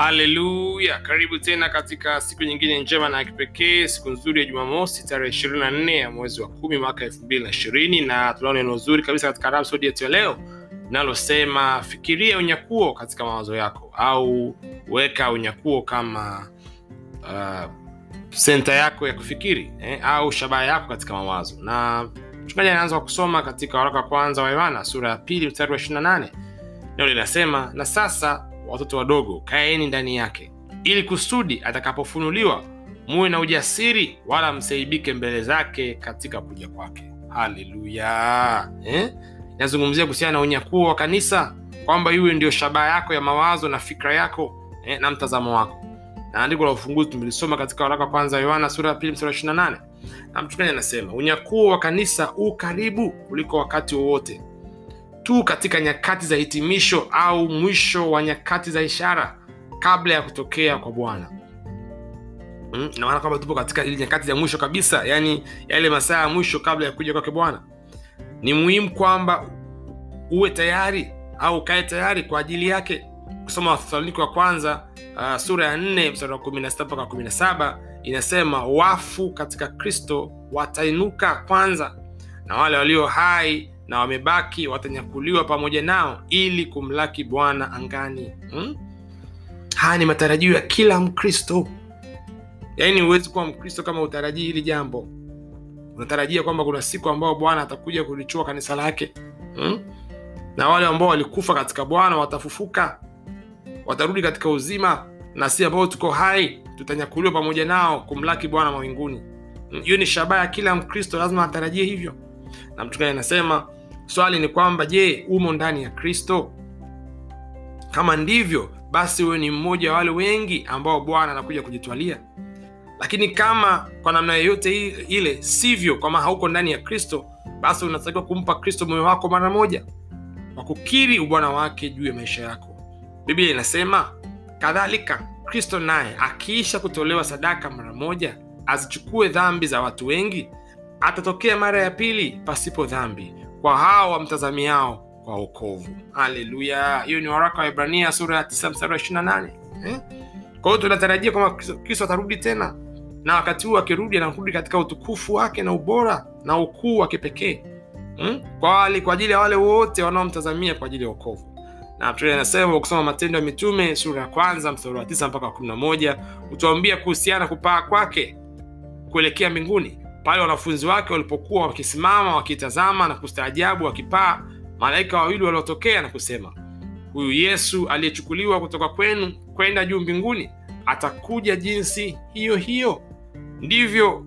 haleluya karibu tena katika siku nyingine njema na kipekee siku nzuri ya jumamosi tarehe ishirini na nne ya mwezi wa kumi mwaka elfu mbili na ishirini. Na tunao neno zuri kabisa katika rapsodi yetu ya leo linalosema fikiria unyakuo katika mawazo yako au weka unyakuo kama uh, senta yako ya kufikiri eh, au shabaha yako katika mawazo. Na mchungaji anaanza kwa kusoma katika waraka wa kwanza wa yohana sura ya pili mstari wa 28 nao linasema na sasa watoto wadogo kaeni ndani yake ili kusudi atakapofunuliwa muwe na ujasiri wala msaibike mbele zake katika kuja kwake. Haleluya. Eh? inazungumzia kuhusiana na unyakuo wa kanisa kwamba iwe ndio shabaha yako ya mawazo na fikra yako eh, na mtazamo wako. Na andiko la ufunguzi tumelisoma katika waraka wa kwanza yohana sura pili mstari wa 28 na mchungaji anasema unyakuo wa kanisa u karibu kuliko wakati wowote tu katika nyakati za hitimisho au mwisho wa nyakati za ishara kabla ya kutokea kwa bwana. Mm, namaana kwamba tupo katika ili nyakati za mwisho kabisa yani yale masaa ya mwisho kabla ya kuja kwake bwana. Ni muhimu kwamba uwe tayari au ukae tayari kwa ajili yake. Kusoma wathesaloniki wa kwanza uh, sura ya 4 mstari wa 16 mpaka 17 inasema wafu katika kristo watainuka kwanza na wale walio hai na wamebaki watanyakuliwa pamoja nao ili kumlaki bwana angani. Hmm? haya ni matarajio ya kila mkristo. Yaani huwezi kuwa mkristo kama utarajii hili jambo. Unatarajia kwamba kuna siku ambayo bwana atakuja kulichua kanisa lake. Hmm? na wale ambao walikufa katika bwana watafufuka. Watarudi katika uzima. Na si ambao tuko hai tutanyakuliwa pamoja nao kumlaki bwana mawinguni hiyo ni shabaha ya kila mkristo lazima atarajie hivyo. Na mchungaji anasema swali ni kwamba je umo ndani ya kristo? Kama ndivyo basi wewe ni mmoja wa wale wengi ambao bwana anakuja kujitwalia. Lakini kama kwa namna yoyote ile sivyo kwama hauko ndani ya kristo basi unatakiwa kumpa kristo moyo wako mara moja kwa kukiri ubwana wake juu ya maisha yako. Biblia inasema kadhalika kristo naye akiisha kutolewa sadaka mara moja azichukue dhambi za watu wengi atatokea mara ya pili pasipo dhambi kwa hao wamtazamiao kwa okovu haleluya. Hiyo ni waraka wa ibrania sura ya 9 mstari wa 28 eh? kwa hiyo tunatarajia kwamba kristo atarudi tena na wakati huu akirudi anarudi katika utukufu wake na ubora na ukuu wa kipekee. Hmm? kwa kwa ajili ya wale wote wanaomtazamia kwa ajili ya okovu na anasema ukisoma matendo ya mitume sura ya kwanza mstari wa tisa mpaka kumi na kuhusiana kupaa kwake kuelekea mbinguni pale wanafunzi wake walipokuwa wakisimama wakitazama na kustaajabu wakipaa malaika wawili waliotokea na kusema huyu yesu aliyechukuliwa kutoka kwenu kwenda juu mbinguni atakuja jinsi hiyo hiyo? Ndivyo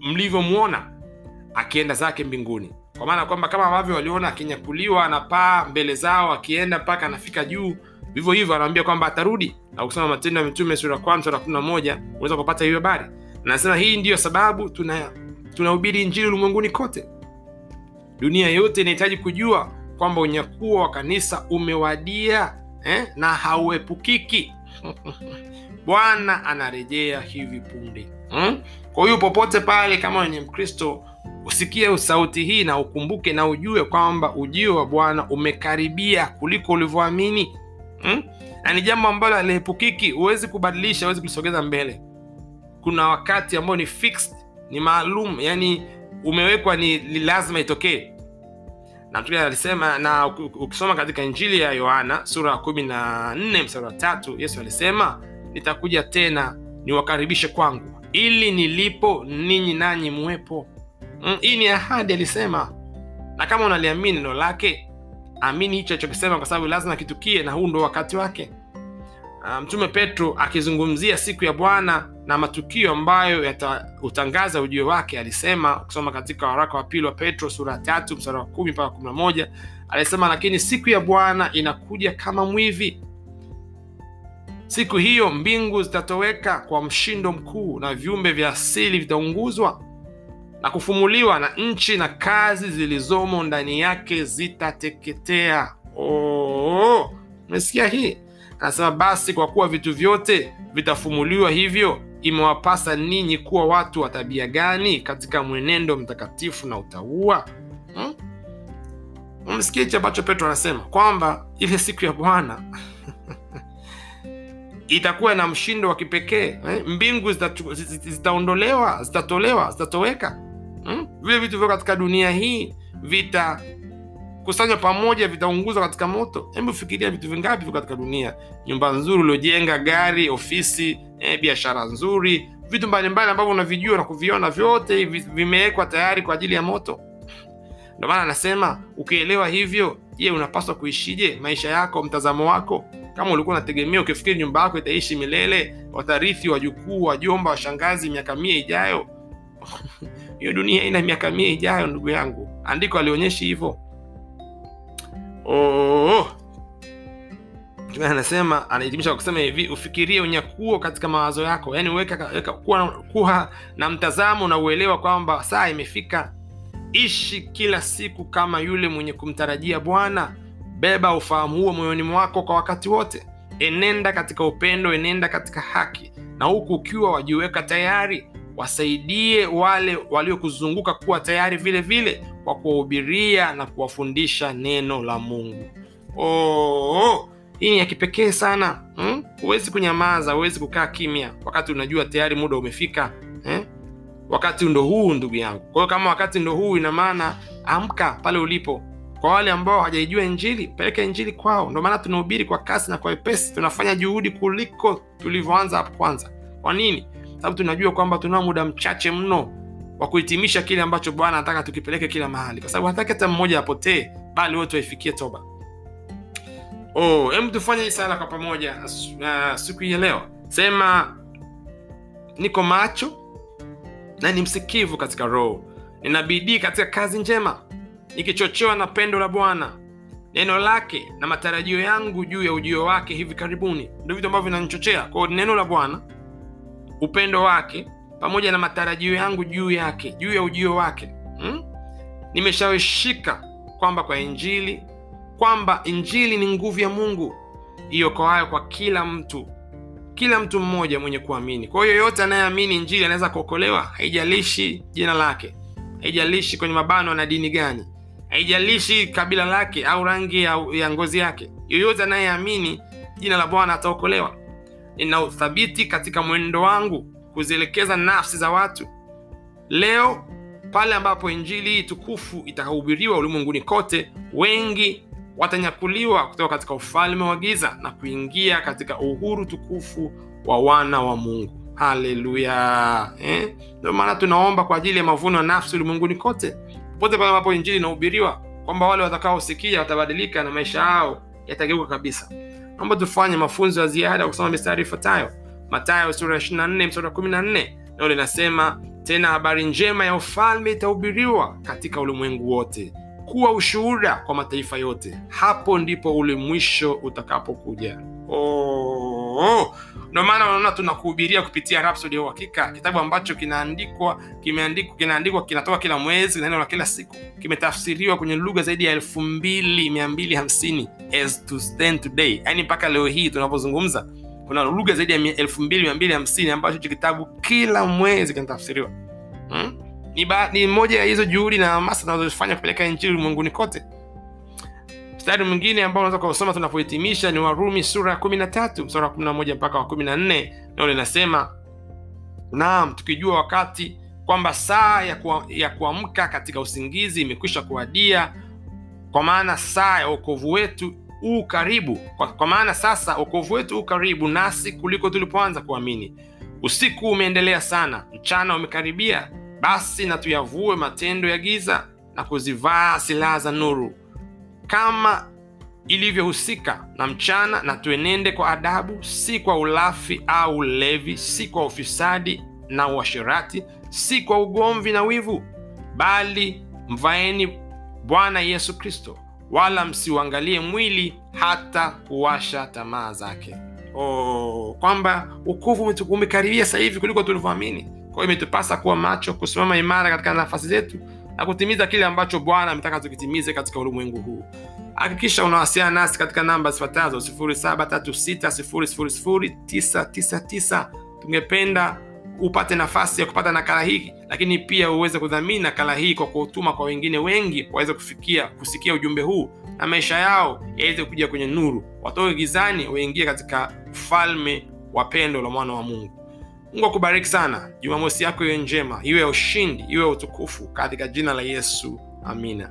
mlivyomwona akienda zake mbinguni. Kwa maana kwamba kama ambavyo waliona akinyakuliwa anapaa mbele zao akienda mpaka anafika juu vivyo hivyo anaambia kwamba atarudi. Na kusoma matendo ya mitume sura kwanza na kumi na moja unaweza kupata hiyo habari nasema hii ndiyo sababu tuna tunahubiri injili ulimwenguni kote dunia yote inahitaji kujua kwamba unyakuo wa kanisa umewadia eh, na hauepukiki bwana anarejea hivi punde hmm? kwa hiyo popote pale kama wenye mkristo usikie sauti hii na ukumbuke na ujue kwamba ujio wa bwana umekaribia kuliko ulivyoamini hmm? na ni jambo ambalo aliepukiki huwezi kubadilisha huwezi kulisogeza mbele kuna wakati ambao ni fixed ni maalum yani umewekwa ni, lazima itokee. Na alisema na ukisoma katika injili ya yohana sura ya kumi na nne mstari wa tatu yesu alisema nitakuja tena niwakaribishe kwangu ili nilipo ninyi nanyi muwepo. Mm, hii ni ahadi alisema. Na kama unaliamini neno lake amini hicho alichokisema kwa sababu lazima kitukie na huu ndo wakati wake. Mtume um, petro akizungumzia siku ya bwana na matukio ambayo yatautangaza ujio wake alisema ukisoma katika waraka wa pili wa petro sura tatu msara wa kumi mpaka kumi na moja alisema lakini siku ya bwana inakuja kama mwivi. Siku hiyo mbingu zitatoweka kwa mshindo mkuu na viumbe vya asili vitaunguzwa na kufumuliwa na nchi na kazi zilizomo ndani yake zitateketea. Umesikia hii? Anasema basi kwa kuwa vitu vyote vitafumuliwa hivyo imewapasa ninyi kuwa watu wa tabia gani katika mwenendo mtakatifu na utaua hmm? hichi ambacho petro anasema kwamba ile siku ya bwana itakuwa na mshindo wa kipekee eh? mbingu zitaondolewa zitatolewa zitatoweka hmm? vile vitu vyo katika dunia hii vitakusanywa pamoja vitaunguzwa katika moto hebu fikiria vitu vingapi vyo katika dunia nyumba nzuri uliojenga gari ofisi eh, biashara nzuri vitu mbalimbali ambavyo unavijua na kuviona vyote vimewekwa tayari kwa ajili ya moto. Ndio maana anasema ukielewa hivyo je unapaswa kuishije maisha yako mtazamo wako? Kama ulikuwa unategemea ukifikiri nyumba yako itaishi milele watarithi wajukuu wajomba washangazi miaka mia ijayo. Hiyo dunia ina miaka mia ijayo ndugu yangu. Andiko alionyeshi hivyo. Oh. Mtume anasema anahitimisha kwa kusema hivi ufikirie unyakuo katika mawazo yako. Yaani weka, weka kuwa, kuwa na mtazamo na uelewa kwamba saa imefika. Ishi kila siku kama yule mwenye kumtarajia bwana. Beba ufahamu huo moyoni mwako kwa wakati wote. Enenda katika upendo enenda katika haki. Na huku ukiwa wajiweka tayari wasaidie wale waliokuzunguka kuwa tayari vile vile kwa kuwahubiria na kuwafundisha neno la mungu. Oh, hii ni ya kipekee sana hmm? huwezi kunyamaza huwezi kukaa kimya wakati unajua tayari muda umefika eh? wakati ndo huu ndugu yangu. Kwa kama wakati ndo huu ina maana amka pale ulipo. Kwa wale ambao hawajaijua injili peleka injili kwao. Ndio maana tunahubiri kwa kasi na kwa wepesi. Tunafanya juhudi kuliko tulivyoanza hapo kwanza. Kwa nini? Sababu tunajua kwamba tunao muda mchache mno wa kuhitimisha kile ambacho bwana anataka tukipeleke kila mahali. Kwa sababu hataki hata mmoja apotee bali wote waifikie toba oh, hebu tufanye sala kwa pamoja uh, siku hii ya leo. Sema niko macho na ni msikivu katika roho. Nina bidii katika kazi njema. Nikichochewa na pendo la bwana. Neno lake na matarajio yangu juu ya ujio wake hivi karibuni. Ndio vitu ambavyo vinanichochea. Kwao neno la bwana upendo wake pamoja na matarajio yangu juu yake juu ya ujio wake. Hmm? nimeshawishika kwamba kwa injili kwamba injili ni nguvu ya mungu iokoayo kwa kila mtu kila mtu mmoja mwenye kuamini. Kwa hiyo yoyote anayeamini injili anaweza kuokolewa haijalishi jina lake haijalishi kwenye mabano na dini gani haijalishi kabila lake au rangi ya, ya ngozi yake. Yoyote anayeamini jina la bwana ataokolewa. Nina uthabiti katika mwendo wangu kuzielekeza nafsi za watu. Leo pale ambapo injili hii tukufu itahubiriwa ulimwenguni kote wengi watanyakuliwa kutoka katika ufalme wa giza na kuingia katika uhuru tukufu wa wana wa mungu. Haleluya eh? maana tunaomba kwa ajili ya mavuno ya nafsi ulimwenguni kote popote pale ambapo injili inahubiriwa kwamba wale watakaosikia watabadilika na maisha yao yatageuka kabisa. Naomba tufanye mafunzo ya ziada ya kusoma mistari ifuatayo. Matayo sura ya 24 mstari wa 14 nao linasema tena habari njema ya ufalme itahubiriwa katika ulimwengu wote kuwa ushuhuda kwa mataifa yote. Hapo ndipo ule mwisho utakapokuja. Oh, oh. ndio maana unaona tunakuhubiria kupitia Rhapsody ya uhakika. Kitabu ambacho kinaandikwa kinaandikwa kinatoka kila mwezi neno la kila siku. Kimetafsiriwa kwenye lugha zaidi ya elfu mbili mia mbili hamsini. As to stand today. Yaani mpaka leo hii tunavyozungumza kuna lugha zaidi ya elfu mbili mia mbili hamsini ambacho hicho kitabu kila mwezi kinatafsiriwa. Hmm? Ni, ba, ni moja ya hizo juhudi na hamasa tunazofanya kupeleka injili ulimwenguni kote. Mstari mwingine ambao unaweza kusoma tunapohitimisha ni warumi sura ya kumi na tatu mstari wa kumi na moja mpaka wa kumi na nne nao linasema naam tukijua wakati kwamba saa ya, kuamka katika usingizi imekwisha kuadia kwa maana saa ya uokovu wetu huu karibu kwa, kwa maana sasa uokovu wetu huu karibu nasi kuliko tulipoanza kuamini. Usiku umeendelea sana mchana umekaribia basi na tuyavue matendo ya giza na kuzivaa silaha za nuru kama ilivyohusika na mchana na tuenende kwa adabu si kwa ulafi au ulevi si kwa ufisadi na uasherati si kwa ugomvi na wivu bali mvaeni bwana yesu kristo wala msiuangalie mwili hata kuwasha tamaa zake. Oh, kwamba ukuvu umekaribia sasa hivi kuliko tulivyoamini kwa hiyo imetupasa kuwa macho kusimama imara katika nafasi zetu na kutimiza kile ambacho bwana ametaka tukitimize katika ulimwengu huu. Hakikisha unawasiliana nasi katika namba zifuatazo 736 tungependa upate nafasi ya kupata nakala hii lakini pia uweze kudhamini nakala hii kwa kuutuma kwa wengine wengi waweze kufikia kusikia ujumbe huu na maisha yao yaweze kuja kwenye nuru. Watoke gizani waingie katika ufalme wa pendo la mwana wa Mungu. Mungu akubariki sana. Jumamosi yako iwe njema, iwe ya ushindi, iwe utukufu, katika jina la Yesu. Amina.